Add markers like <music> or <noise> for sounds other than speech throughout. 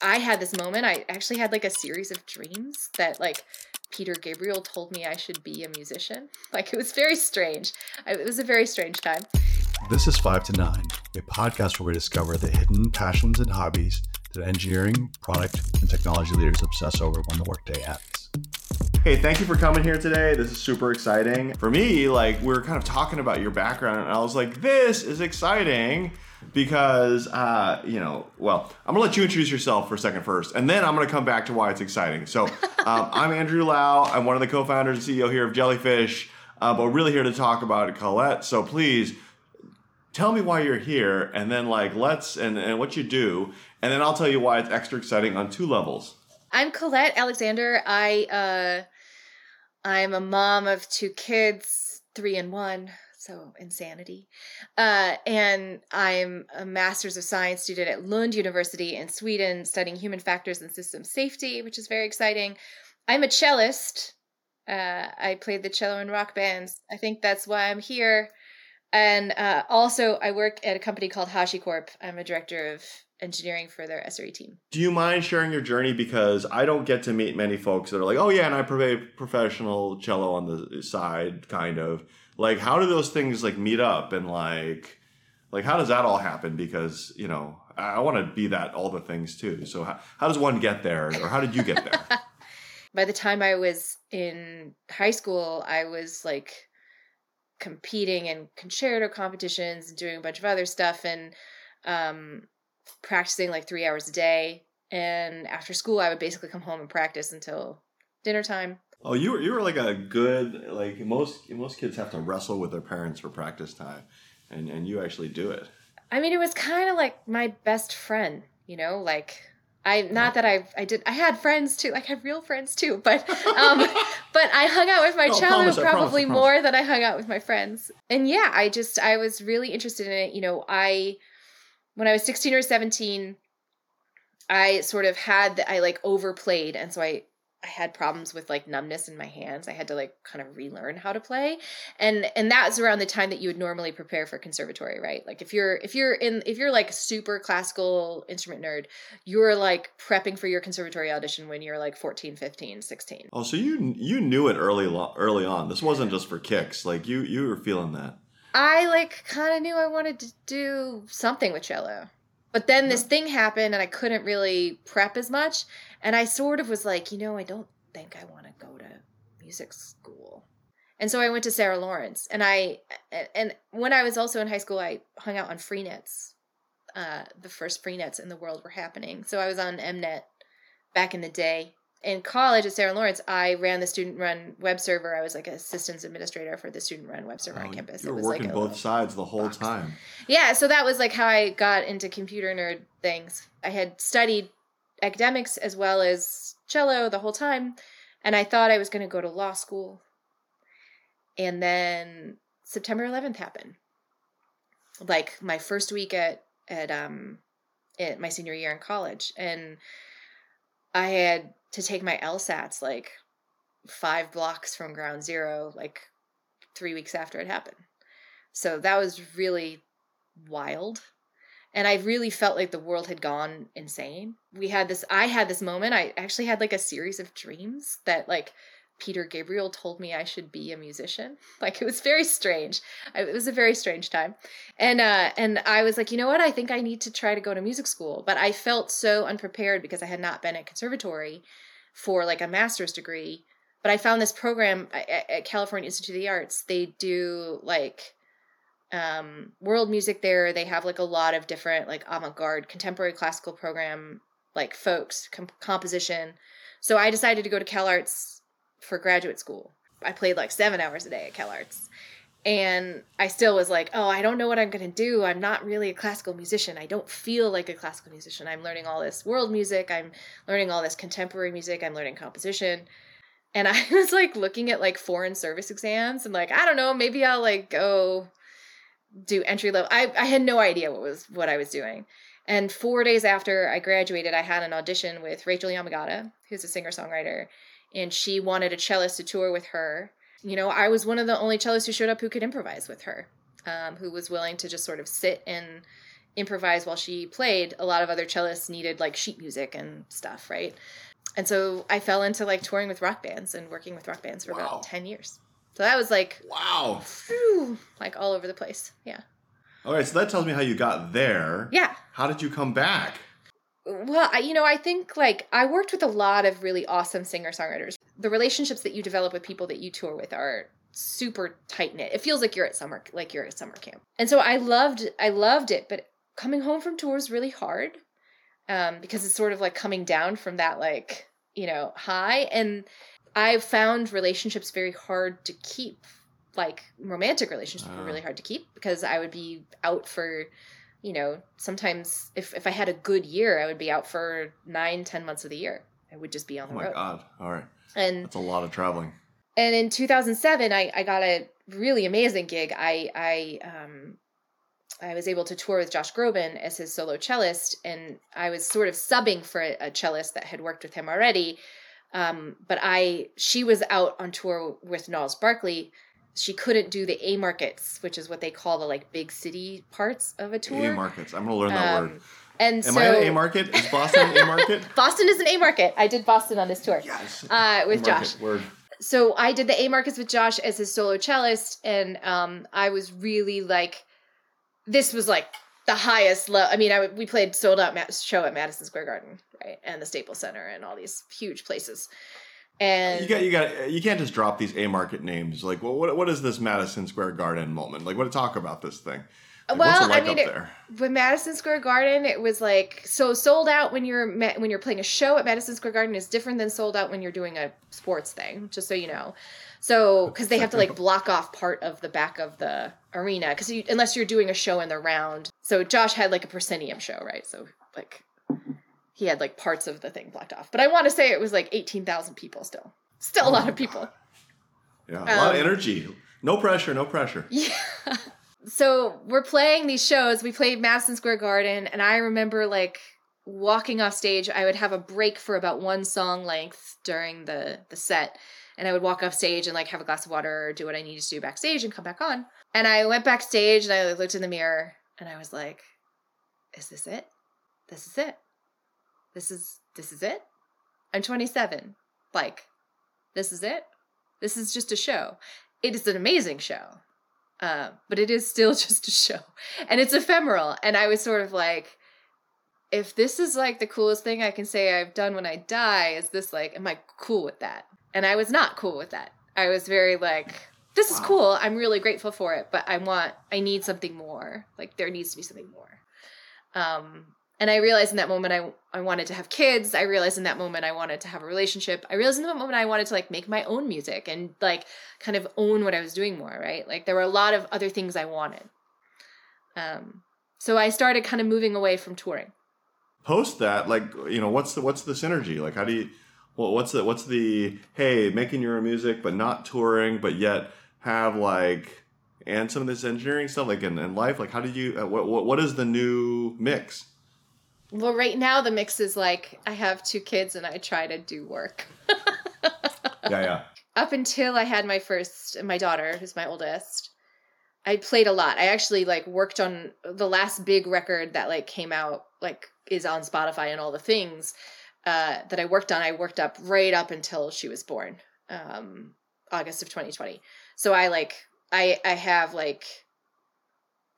I had this moment. I actually had like a series of dreams that like Peter Gabriel told me I should be a musician. <laughs> Like it was very strange. It was a very strange time. This is Five to Nine, a podcast where we discover the hidden passions and hobbies that engineering, product, and technology leaders obsess over when the workday ends. Hey, thank you for coming here today. This is super exciting. For me, like, we were kind of talking about your background, and I was like, this is exciting because, uh, you know, well, I'm gonna let you introduce yourself for a second first, and then I'm gonna come back to why it's exciting. So, <laughs> um, I'm Andrew Lau. I'm one of the co founders and CEO here of Jellyfish, uh, but we're really here to talk about Colette. So, please tell me why you're here, and then, like, let's, and, and what you do, and then I'll tell you why it's extra exciting on two levels. I'm Colette Alexander. I uh I'm a mom of two kids, three and one, so insanity. Uh, and I'm a master's of science student at Lund University in Sweden, studying human factors and system safety, which is very exciting. I'm a cellist. Uh, I played the cello in rock bands. I think that's why I'm here. And uh, also, I work at a company called HashiCorp. I'm a director of engineering for their SRE team. Do you mind sharing your journey? Because I don't get to meet many folks that are like, oh, yeah, and I play professional cello on the side, kind of. Like, how do those things like meet up and like, like how does that all happen? Because you know, I want to be that all the things too. So how, how does one get there, or how did you get there? <laughs> By the time I was in high school, I was like competing in concerto competitions and doing a bunch of other stuff and um, practicing like three hours a day. And after school, I would basically come home and practice until dinner time. Oh, you were you were like a good like most most kids have to wrestle with their parents for practice time, and and you actually do it. I mean, it was kind of like my best friend, you know, like I not that I I did I had friends too, like I had real friends too, but <laughs> um but I hung out with my No, cello promise, I promise, I probably promise. more than I hung out with my friends. And yeah, I just I was really interested in it, you know, I when I was 16 or 17 I sort of had I like overplayed and so I I had problems with like numbness in my hands. I had to like kind of relearn how to play. And and that's around the time that you would normally prepare for conservatory, right? Like if you're if you're in if you're like super classical instrument nerd, you're like prepping for your conservatory audition when you're like 14, 15, 16. Oh, so you you knew it early early on. This wasn't just for kicks. Like you you were feeling that. I like kind of knew I wanted to do something with cello. But then this thing happened and I couldn't really prep as much. And I sort of was like, you know, I don't think I want to go to music school. And so I went to Sarah Lawrence. And I, and when I was also in high school, I hung out on Freenets. Uh, the first Freenets in the world were happening. So I was on Mnet back in the day. In college at Sarah Lawrence, I ran the student run web server. I was like a systems administrator for the student run web server on Oh, campus. you It were was like working both sides the whole box. time. yeah, so that was like how I got into computer nerd things. I had studied academics as well as cello the whole time, and I thought I was going to go to law school. And then September 11th happened. Like my first week at at um at my senior year in college and I had to take my LSATs like 5 blocks from ground zero like 3 weeks after it happened. So that was really wild and i really felt like the world had gone insane we had this i had this moment i actually had like a series of dreams that like peter gabriel told me i should be a musician. <laughs> Like it was very strange. It was a very strange time. And uh and i was like you know what? I think i need to try to go to music school. But i felt so unprepared because i had not been at conservatory for like a master's degree. But i found this program at, california institute of the arts. They do like um world music there. They have like a lot of different like avant-garde contemporary classical program like folks com- composition. So i decided to go to cal arts for graduate school. I played like seven hours a day at cal arts. And i still was like oh i don't know what i'm going to do. I'm not really a classical musician. I don't feel like a classical musician. I'm learning all this world music. I'm learning all this contemporary music. I'm learning composition. And <laughs> i was like looking at like foreign service exams and like i don't know. Maybe i'll like go do entry level. I, I had no idea what was what I was doing. And four days after I graduated, I had an audition with Rachel Yamagata, who's a singer songwriter, and she wanted a cellist to tour with her. You know, I was one of the only cellists who showed up who could improvise with her, um, who was willing to just sort of sit and improvise while she played, a lot of other cellists needed like sheet music and stuff, right? And so I fell into like touring with rock bands and working with rock bands for Wow. about 10 years. So that was like, Wow. whew, like all over the place. Yeah. All right, so that tells me how you got there. Yeah. How did you come back? Well, I, you know, I think like I worked with a lot of really awesome singer songwriters. The relationships that you develop with people that you tour with are super tight knit. It feels like you're at summer, like you're at summer camp. And so I loved, I loved it. But coming home from tour is really hard um, because it's sort of like coming down from that like you know high. And I found relationships very hard to keep. Like romantic relationships were Ah. really hard to keep because I would be out for you know, sometimes if, if I had a good year, I would be out for nine, ten months of the year. I would just be on Oh the my road. god. All right. And That's a lot of traveling. and in 2007, I, I got a really amazing gig. I I um I was able to tour with Josh Groban as his solo cellist, and I was sort of subbing for a, a cellist that had worked with him already. Um, but I she was out on tour with Gnarls Barkley. She couldn't do the A markets, which is what they call the like big city parts of a tour. A markets. I'm gonna learn that Um, word. And Am so I an A market? Is Boston an <laughs> A market? Boston is an A market. I did Boston on this tour yes. uh, with Josh. Word. So I did the A markets with Josh as his solo cellist, and um, I was really like, this was like the highest level. I mean, I we played sold out show at Madison Square Garden, right, and the Staples Center, and all these huge places. And You got you got you can't just drop these A market names. Like, well, what what is this Madison Square Garden moment? Like, what to talk about this thing? Like, well, like I mean, up it, there? with Madison Square Garden, it was like so sold out when you're when you're playing a show at Madison Square Garden is different than sold out when you're doing a sports thing. Just so you know, so because they have to like <laughs> block off part of the back of the arena because unless you're doing a show in the round. So Josh had like a proscenium show, right? So like he had like parts of the thing blocked off. But I want to say it was like eighteen thousand people still, still a Oh lot of people. Yeah, a lot of um, energy. No pressure. No pressure. <laughs> Yeah. So we're playing these shows. We played Madison Square Garden, and I remember like walking off stage. I would have a break for about one song length during the the set, and I would walk off stage and like have a glass of water or do what I needed to do backstage and come back on. And I went backstage and I looked in the mirror and I was like, "Is this it? This is it. This is this is it. I'm 27. Like, this is it. This is just a show. It is an amazing show." uh, but it is still <laughs> just a show and it's ephemeral and i was sort of like if this is like the coolest thing i can say i've done when i die is this like am i cool with that and i was not cool with that i was very like this is Wow. cool i'm really grateful for it but i want i need something more like there needs to be something more um and i realized in that moment i i wanted to have kids i realized in that moment i wanted to have a relationship i realized in that moment i wanted to like make my own music and like kind of own what I was doing more, right? Like there were a lot of other things I wanted. Um, so I started kind of moving away from touring. Post that, like, you know, what's the what's the synergy? Like, how do you? Well, what's the what's the hey making your own music but not touring, but yet have like and some of this engineering stuff like in, in life. Like, how did you? Uh, what, what what is the new mix? Well, right now the mix is like I have two kids and I try to do work. <laughs> Yeah, yeah. Up until I had my first, my daughter, who's my oldest, I played a lot. I actually like worked on the last big record that like came out, like is on Spotify and all the things uh, that I worked on. I worked up right up until she was born, um, August of 2020. So I like I I have like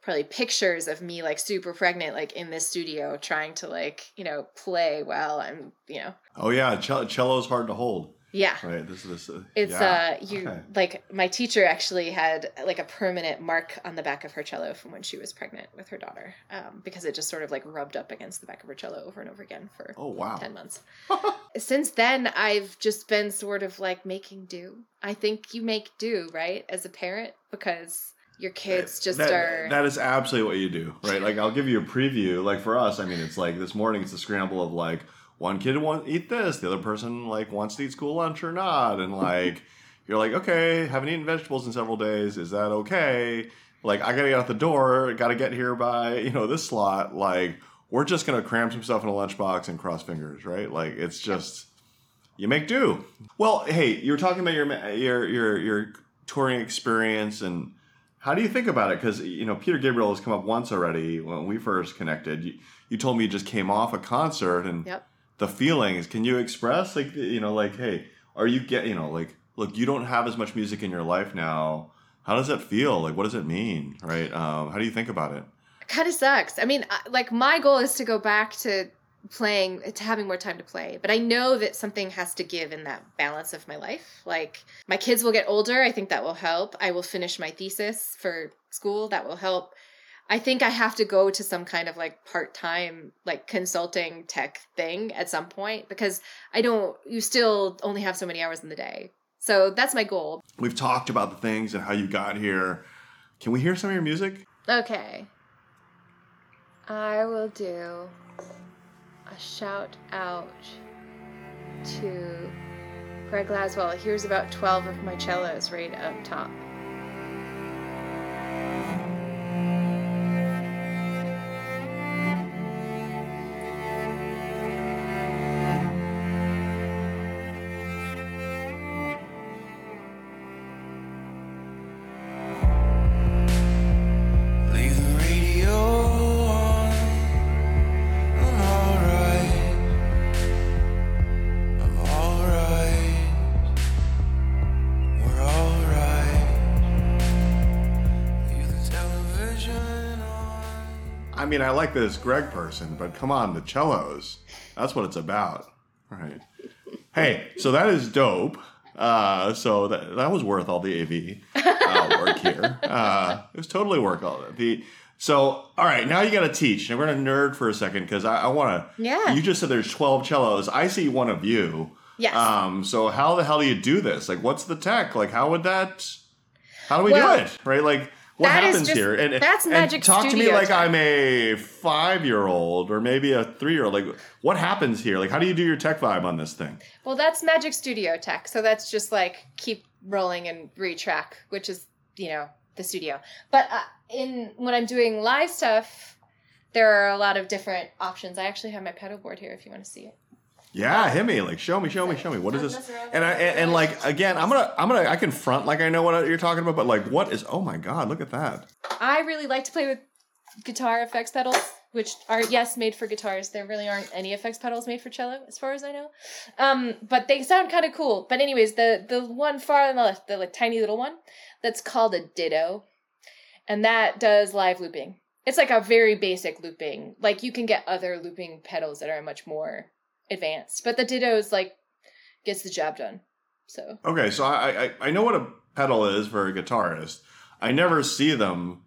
probably pictures of me like super pregnant, like in this studio trying to like you know play while I'm you know Oh yeah, cello, cello's hard to hold. yeah. Right. This is this. Uh, It's yeah. uh you Okay. like my teacher actually had like a permanent mark on the back of her cello from when she was pregnant with her daughter um, because it just sort of like rubbed up against the back of her cello over and over again for Oh wow. 10 months. <laughs> Since then I've just been sort of like making do. I think you make do, right? As a parent because your kids just that, are that is absolutely what you do, right? Like I'll give you a preview. Like for us, I mean, it's like this morning. It's a scramble of like one kid wants to eat this, the other person like wants to eat school lunch or not, and like <laughs> you're like, okay, haven't eaten vegetables in several days. Is that okay? Like I gotta get out the door. Got to get here by you know this slot. Like we're just gonna cram some stuff in a lunchbox and cross fingers, right? Like it's just you make do. Well, hey, you were talking about your your your your touring experience and how do you think about it? Because you know Peter Gabriel has come up once already when we first connected. You, you told me you just came off a concert and Yep. the feelings. Can you express like you know like hey, are you get you know like look you don't have as much music in your life now. How does that feel? Like what does it mean? Right? Um, how do you think about it? kind of sucks. I mean, like my goal is to go back to playing to having more time to play. But i know that something has to give in that balance of my life. Like my kids will get older. I think that will help. I will finish my thesis for school. That will help. I think i have to go to some kind of like part-time like consulting tech thing at some point because i don't you still only have so many hours in the day. So that's my goal. We've talked about the things and how you got here. Can we hear some of your music? Okay. I will do a shout out to Greg Laswell. Here's about 12 of my cellos right up top. Mean, I like this Greg person, but come on, the cellos. That's what it's about. Right. Hey, so that is dope. Uh, so that, that was worth all the AV uh, work here. Uh, it was totally worth all that. The so all right, now you got to teach. And we're gonna nerd for a second because I, I want to. Yeah. You just said there's 12 cellos. I see one of you. Yes. Um. So how the hell do you do this? Like, what's the tech? Like, how would that? How do we Well, do it? Right? Like, what that is happens just- here? And that's and Magic Talk to me like. I'm a five year old or maybe a three year old. Like, what happens here? Like, how do you do your tech vibe on this thing? Well, that's Magic Studio tech. So that's just like keep rolling and retrack, which is, you know, the studio. But uh, in when I'm doing live stuff, there are a lot of different options. I actually have my pedal board here if you want to see it. Yeah, hit me. Like, show me, show me, show me. What is this? And I and, and like again, I'm gonna I'm gonna I can front like I know what you're talking about, but like, what is? Oh my god, look at that. I really like to play with guitar effects pedals, which are yes made for guitars. There really aren't any effects pedals made for cello, as far as I know. Um, but they sound kind of cool. But anyways, the the one far on the left, the like tiny little one, that's called a Ditto, and that does live looping. It's like a very basic looping. Like you can get other looping pedals that are much more advanced, but the Ditto's like gets the job done. So Okay, so I I, I know what a pedal is for a guitarist. I never see them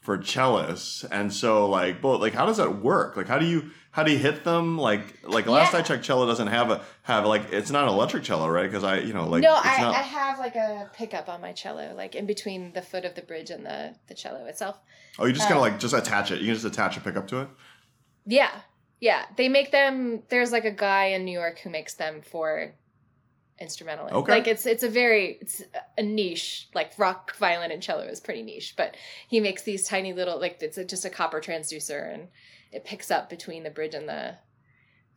for cellists, and so like, but like, how does that work? Like, how do you how do you hit them? Like like last Yeah. I checked, cello doesn't have a have like it's not an electric cello, right? Because I you know like no, it's I, not, I have like a pickup on my cello, like in between the foot of the bridge and the the cello itself. oh you just kind uh, of like just attach it. You can just attach a pickup to it. Yeah, yeah. They make them. There's like a guy in New York who makes them for instrumental. Okay. Like it's it's a very it's a niche. Like rock violin and cello is pretty niche, but he makes these tiny little like it's a, just a copper transducer and it picks up between the bridge and the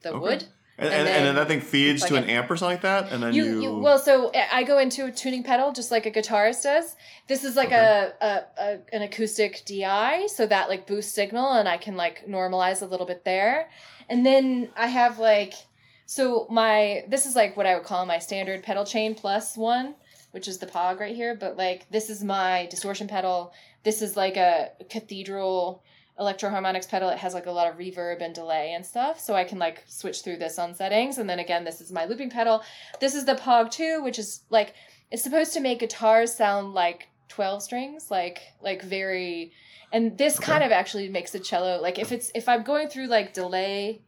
the Okay. wood. And, And and, and then then that thing feeds like to an it- amp or something like that, and then you, you, you well so i go into a tuning pedal just like a guitarist does. This is like a, a, a an acoustic di so that like boosts signal and i can like normalize a little bit there. And then i have like so my this is like what i would call my standard pedal chain plus one which is the pog right here but like this is my distortion pedal. This is like a cathedral electroharmonics pedal it has like a lot of reverb and delay and stuff so i can like switch through this on settings and then again this is my looping pedal. This is the pog 2 which is like it's supposed to make guitars sound like 12 strings like like very and this Okay. kind of actually makes the cello like if it's if i'm going through like delay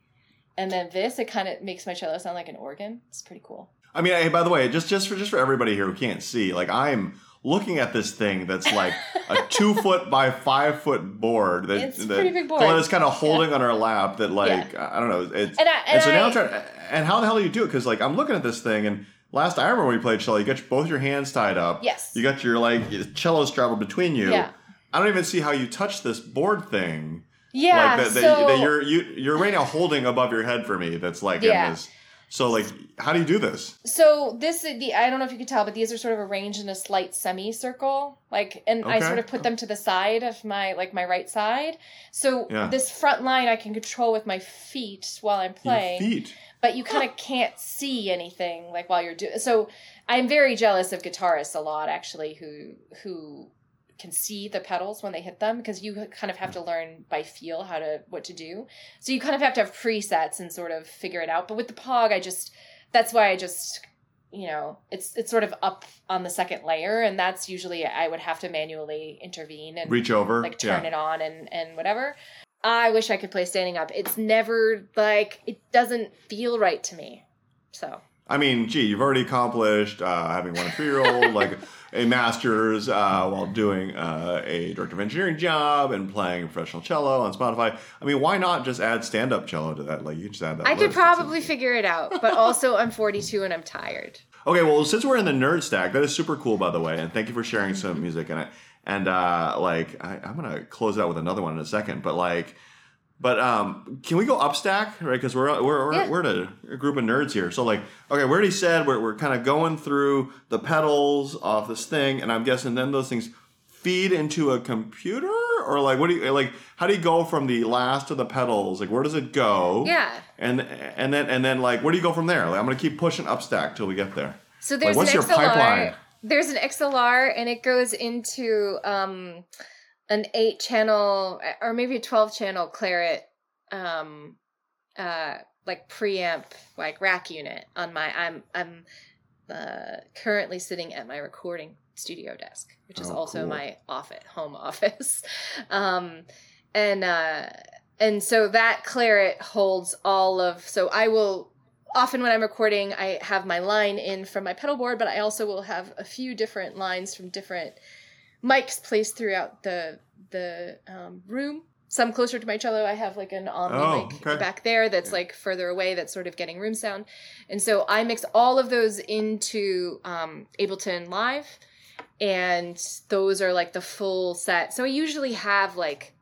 and then this it kind of makes my cello sound like an organ. It's pretty cool. I mean, hey, by the way, just just for just for everybody here who can't see, like I'm looking at this thing that's like a <laughs> two foot by five foot board that It's that pretty big board. Is kind of holding on her lap. That like I don't know. It's And I- and so now I- I'm trying. And how the hell do you do it? Because like I'm looking at this thing and. Last I remember when we played cello, you got both your hands tied up. Yes. You got your like cello straddled between you. Yeah. I don't even see how you touch this board thing. yeah like that, that, so that you're you you're right now holding above your head for me. That's like Yeah. in this. So like, how do you do this? So this is the I don't know if you could tell, but these are sort of arranged in a slight semicircle. Like and I sort of put them to the side of my like my right side. So Yeah. this front line I can control with my feet while I'm playing. Your feet. But you kind of can't see anything like while you're doing so I'm very jealous of guitarists a lot actually who who can see the pedals when they hit them because you kind of have to learn by feel how to what to do. So you kind of have to have presets and sort of figure it out. But with the Pog, I just that's why I just you know it's it's sort of up on the second layer, and that's usually I would have to manually intervene and Reach over. like turn yeah. it on and and whatever. I wish I could play standing up. It's never like it doesn't feel right to me. So I mean, gee, you've already accomplished uh, having one three year old, <laughs> like a master's uh, while doing uh, a director of engineering job and playing professional cello on Spotify. I mean, why not just add stand up cello to that? Like, you just add that. I could probably figure it out, but also I'm 42 and I'm tired. Okay, well, since we're in the nerd stack, that is super cool, by the way, and thank you for sharing Mm-hmm. some music. And I, and uh, like, I, I'm gonna close it out with another one in a second, but like. But um, can we go upstack, right? Because we're we're we're, Yeah. we're a, a group of nerds here. So like, okay, we already said we're we're kind of going through the pedals off this thing, and I'm guessing then those things feed into a computer, or like, what do you like? How do you go from the last of the pedals? Like, where does it go? Yeah. And and then and then like, where do you go from there? Like, I'm gonna keep pushing upstack till we get there. So there's what's an your XLR. pipeline? There's an XLR and it goes into um an 8 channel or maybe a 12 channel Clarett um uh like preamp like rack unit on my I'm I'm uh, currently sitting at my recording studio desk, which is Oh, also cool. my office home <laughs> office. um and uh and so that Clarett holds all of so I will often when I'm recording, I have my line in from my pedal board, but I also will have a few different lines from different mics placed throughout the the um, room. Some closer to my cello, I have like an omni Oh, mic okay. back there that's like further away, that's sort of getting room sound. And so I mix all of those into um, Ableton Live, and those are like the full set. So I usually have like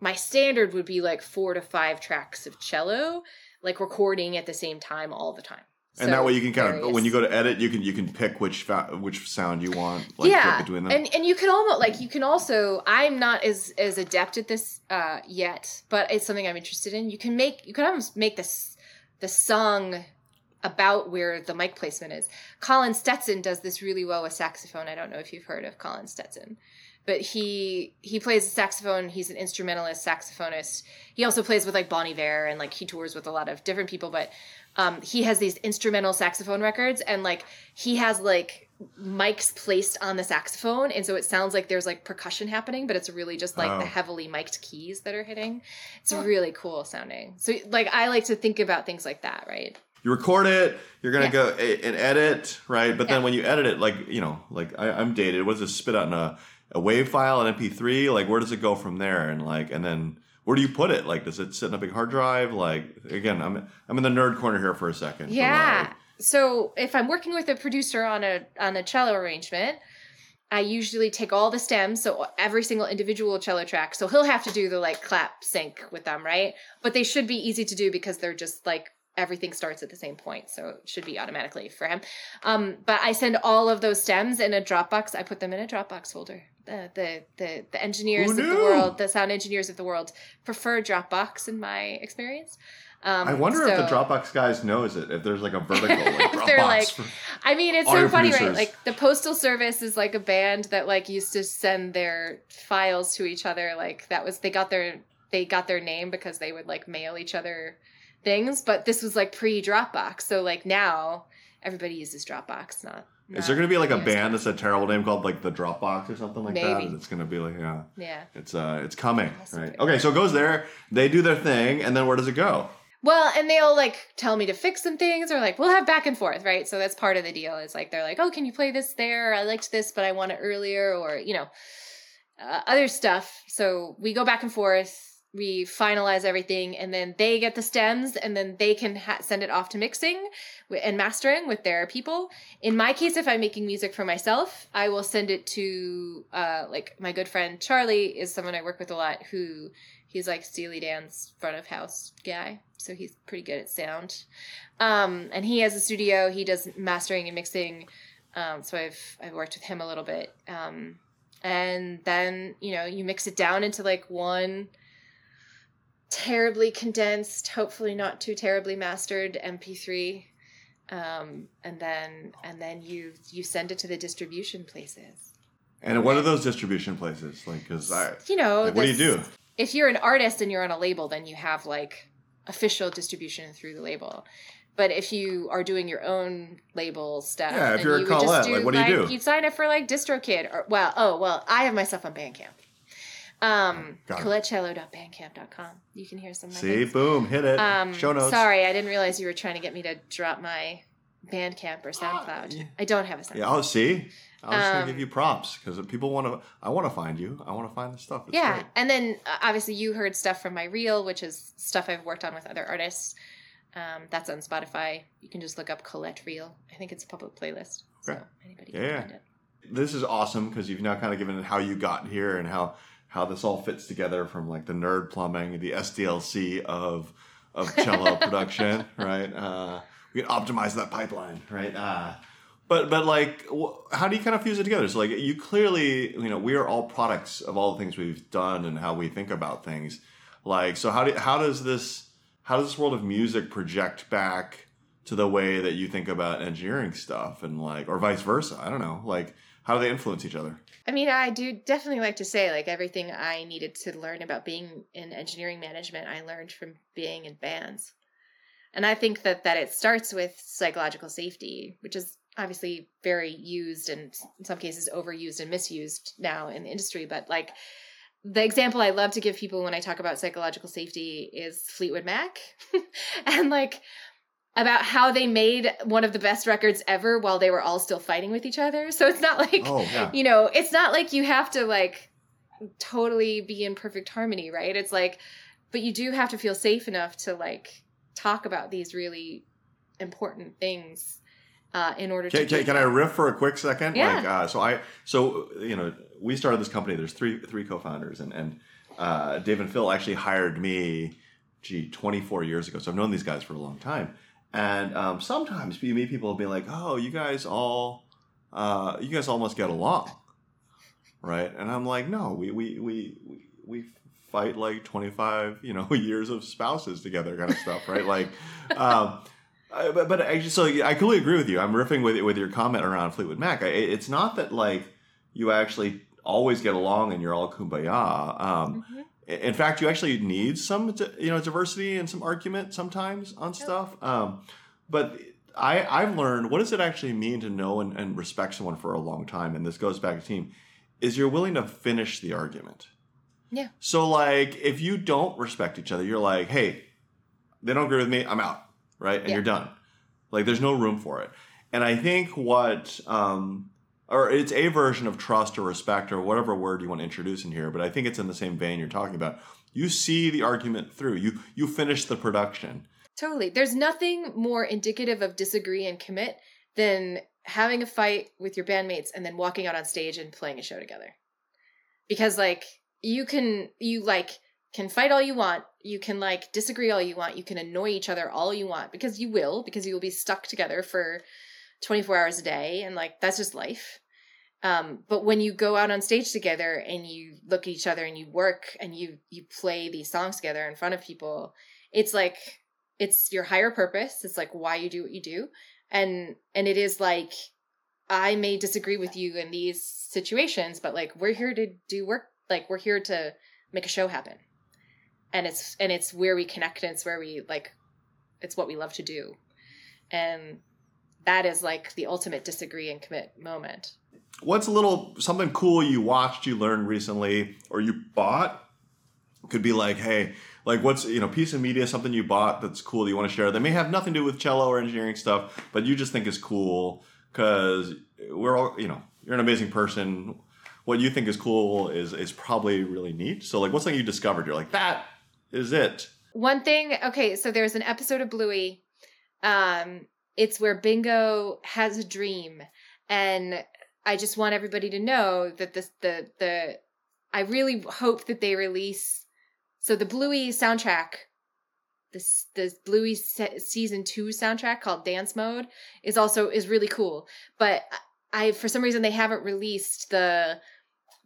my standard would be like four to five tracks of cello, like recording at the same time all the time. And So that way you can kind of when you go to edit, you can you can pick which fa- which sound you want. Like, yeah, between them. and and you can almost like you can also. I'm not as as adept at this uh, yet, but it's something I'm interested in. You can make you can almost make this the song about where the mic placement is. Colin Stetson does this really well with saxophone. I don't know if you've heard of Colin Stetson, but he he plays the saxophone. He's an instrumentalist saxophonist. He also plays with like Bon Iver and like he tours with a lot of different people. But um, he has these instrumental saxophone records, and like he has like mics placed on the saxophone, and so it sounds like there's like percussion happening, but it's really just like Oh. the heavily mic'd keys that are hitting. It's really cool sounding. So like I like to think about things like that, right? you record it, you're gonna Yeah. go and edit, right? But then when you edit it, like you know, like I, I'm dated. What does it spit out in a, a wave file, an MP3? Like where does it go from there? And like and then where do you put it? Like does it sit in a big hard drive? Like again, I'm I'm in the nerd corner here for a second. Yeah. like, So if I'm working with a producer on a on a cello arrangement, I usually take all the stems, so every single individual cello track. So he'll have to do the like clap sync with them, right? But they should be easy to do because they're just like everything starts at the same point, so it should be automatically for him. Um, but I send all of those stems in a Dropbox. I put them in a Dropbox folder. The the the, the engineers of the world, the sound engineers of the world, prefer Dropbox in my experience. Um, I wonder if the Dropbox guys knows it. If there's like a vertical like <laughs> If they're like- I mean, it's so funny, right? Like the postal service is like a band that like used to send their files to each other. Like that was they got their they got their name because they would like mail each other things. But this was like pre Dropbox, so like now everybody uses Dropbox. Not, Is there going to be like a band that's a terrible name called like the Dropbox or something like that? And it's going to be like yeah, Yeah. it's uh, it's coming, right? Okay, so it goes there. They do their thing, and then where does it go? Well, and they'll like tell me to fix some things, or like we'll have back and forth, right? So that's part of the deal. Is like they're like, oh, can you play this there? I liked this, but I want it earlier, or you know, uh, other stuff. So we go back and forth. We finalize everything, and then they get the stems, and then they can ha- send it off to mixing and mastering with their people. In my case, if I'm making music for myself, I will send it to uh, like my good friend Charlie is someone I work with a lot who He's like Steely Dan's front of house guy, so he's pretty good at sound. Um, and he has a studio. He does mastering and mixing. Um, so I've I've worked with him a little bit. Um, and then you know you mix it down into like one terribly condensed, hopefully not too terribly mastered MP3. Um, and then and then you you send it to the distribution places. And what are those distribution places? Like, because I, You know, like, what do you do? if you're an artist and you're on a label, then you have like official distribution through the label. But if you are doing your own label stuff, Yeah, if you're a you just Colette, like, what do you do? You'd sign up for like DistroKid or well, oh well, I have myself on Bandcamp. Um, Got. ColetteCello.bandcamp.com. You can hear some See, things. boom, hit it. Um, Show notes. Sorry, I didn't realize you were trying to get me to drop my Bandcamp or SoundCloud. yeah. I don't have a SoundCloud. Yeah, I'll see. I was just gonna Um, give you props because people want to. I want to find you. I want to find the stuff. It's yeah great. and then uh, obviously you heard stuff from my reel which is stuff i've worked on with other artists um, that's on spotify you can just look up colette reel i think it's a public playlist so anybody Yeah, can find it This is awesome because you've now kind of given it how you got here and how how this all fits together from like the nerd plumbing, the SDLC of of cello <laughs> production, right? Uh, we can optimize that pipeline, right? Uh, but but like, wh- how do you kind of fuse it together? So like, you clearly, you know, we are all products of all the things we've done and how we think about things. Like, so how do how does this how does this world of music project back to the way that you think about engineering stuff and like, or vice versa? I don't know. Like, how do they influence each other? I mean i do definitely like to say like everything i needed to learn about being in engineering management i learned from being in bands. And i think that that it starts with psychological safety which is obviously very used and in some cases overused and misused now in the industry but like the example I love to give people when I talk about psychological safety is Fleetwood Mac. <laughs> And like about how they made one of the best records ever while they were all still fighting with each other. So it's not <laughs> like Oh yeah, you know, it's not like you have to like totally be in perfect harmony, right? It's like but you do have to feel safe enough to like talk about these really important things uh in order Can, to can, can I riff for a quick second? Yeah. Like, uh, so I, so you know, we started this company. There's three three co-founders, and and uh, Dave and Phil actually hired me, gee, 24 years ago. So I've known these guys for a long time. And um, sometimes you meet people be like, "Oh, you guys all, uh, you guys almost get along, right?" And I'm like, "No, we we we we, we fight like 25, you know, <laughs> years of spouses together, kind of stuff, right?" Like. Um, uh, but but I just so I completely agree with you. I'm riffing with with your comment around Fleetwood Mac. I, it's not that like you actually always get along and you're all kumbaya. Um, Mhm. In fact, you actually need some you know diversity and some argument sometimes on stuff. Um, but I I've learned what does it actually mean to know and, and respect someone for a long time, and this goes back to team. Is you're willing to finish the argument. Yeah. So like if you don't respect each other, you're like, hey, they don't agree with me, I'm out, right? And Yeah. you're done. Like there's no room for it. And I think what um or it's a version of trust or respect or whatever word you want to introduce in here, but I think it's in the same vein you're talking about. You see the argument through. You you finish the production. Totally. There's nothing more indicative of disagree and commit than having a fight with your bandmates and then walking out on stage and playing a show together. Because like you can you like can fight all you want, you can like disagree all you want, you can annoy each other all you want because you will because you will be stuck together for 24 hours a day and like that's just life. Um, but when you go out on stage together and you look at each other and you work and you you play these songs together in front of people, it's like it's your higher purpose. It's like why you do what you do. And and it is like i may disagree with you in these situations but like we're here to do work. Like we're here to make a show happen. And it's and it's where we connect and it's where we like it's what we love to do. And that is like the ultimate disagree and commit moment What's a little something cool you watched, you learned recently, or you bought? Could be like, hey, like what's you know, piece of media, something you bought that's cool that you want to share. That may have nothing to do with cello or engineering stuff, but you just think is cool because we're all, you know, you're an amazing person. What you think is cool is is probably really neat. So like, what's something you discovered? You're like, that is it. One thing, okay, so there's an episode of Bluey. Um, it's where Bingo has a dream, and I just want everybody to know that this the the I really hope that they release So the Bluey soundtrack, this this Bluey se- season two soundtrack called Dance Mode is also is really cool. But I for some reason they haven't released the.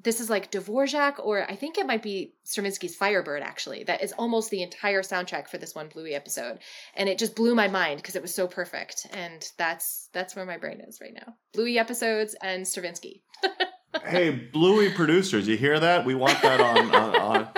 This is like Dvorak, or I think it might be Stravinsky's Firebird. Actually, that is almost the entire soundtrack for this one Bluey episode, and it just blew my mind because it was so perfect. And that's that's where my brain is right now. Bluey episodes and Stravinsky. <laughs> hey, Bluey producers, you hear that? We want that on on, on,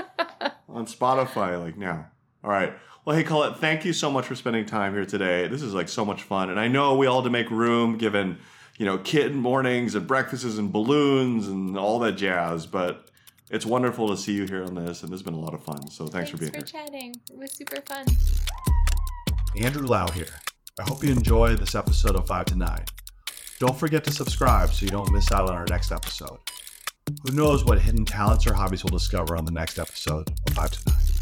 on Spotify like now. All right. Well, hey, Colette, thank you so much for spending time here today. This is like so much fun, and I know we all had to make room given you know kid mornings and breakfasts and balloons and all that jazz, but. It's wonderful to see you here on this, and this has been a lot of fun. So thanks, for being here. Super chatting. It was super fun. Andrew Lau here. I hope you enjoy this episode of 5 to 9. Don't forget to subscribe so you don't miss out on our next episode. Who knows what hidden talents or hobbies we'll discover on the next episode of 5 to 9.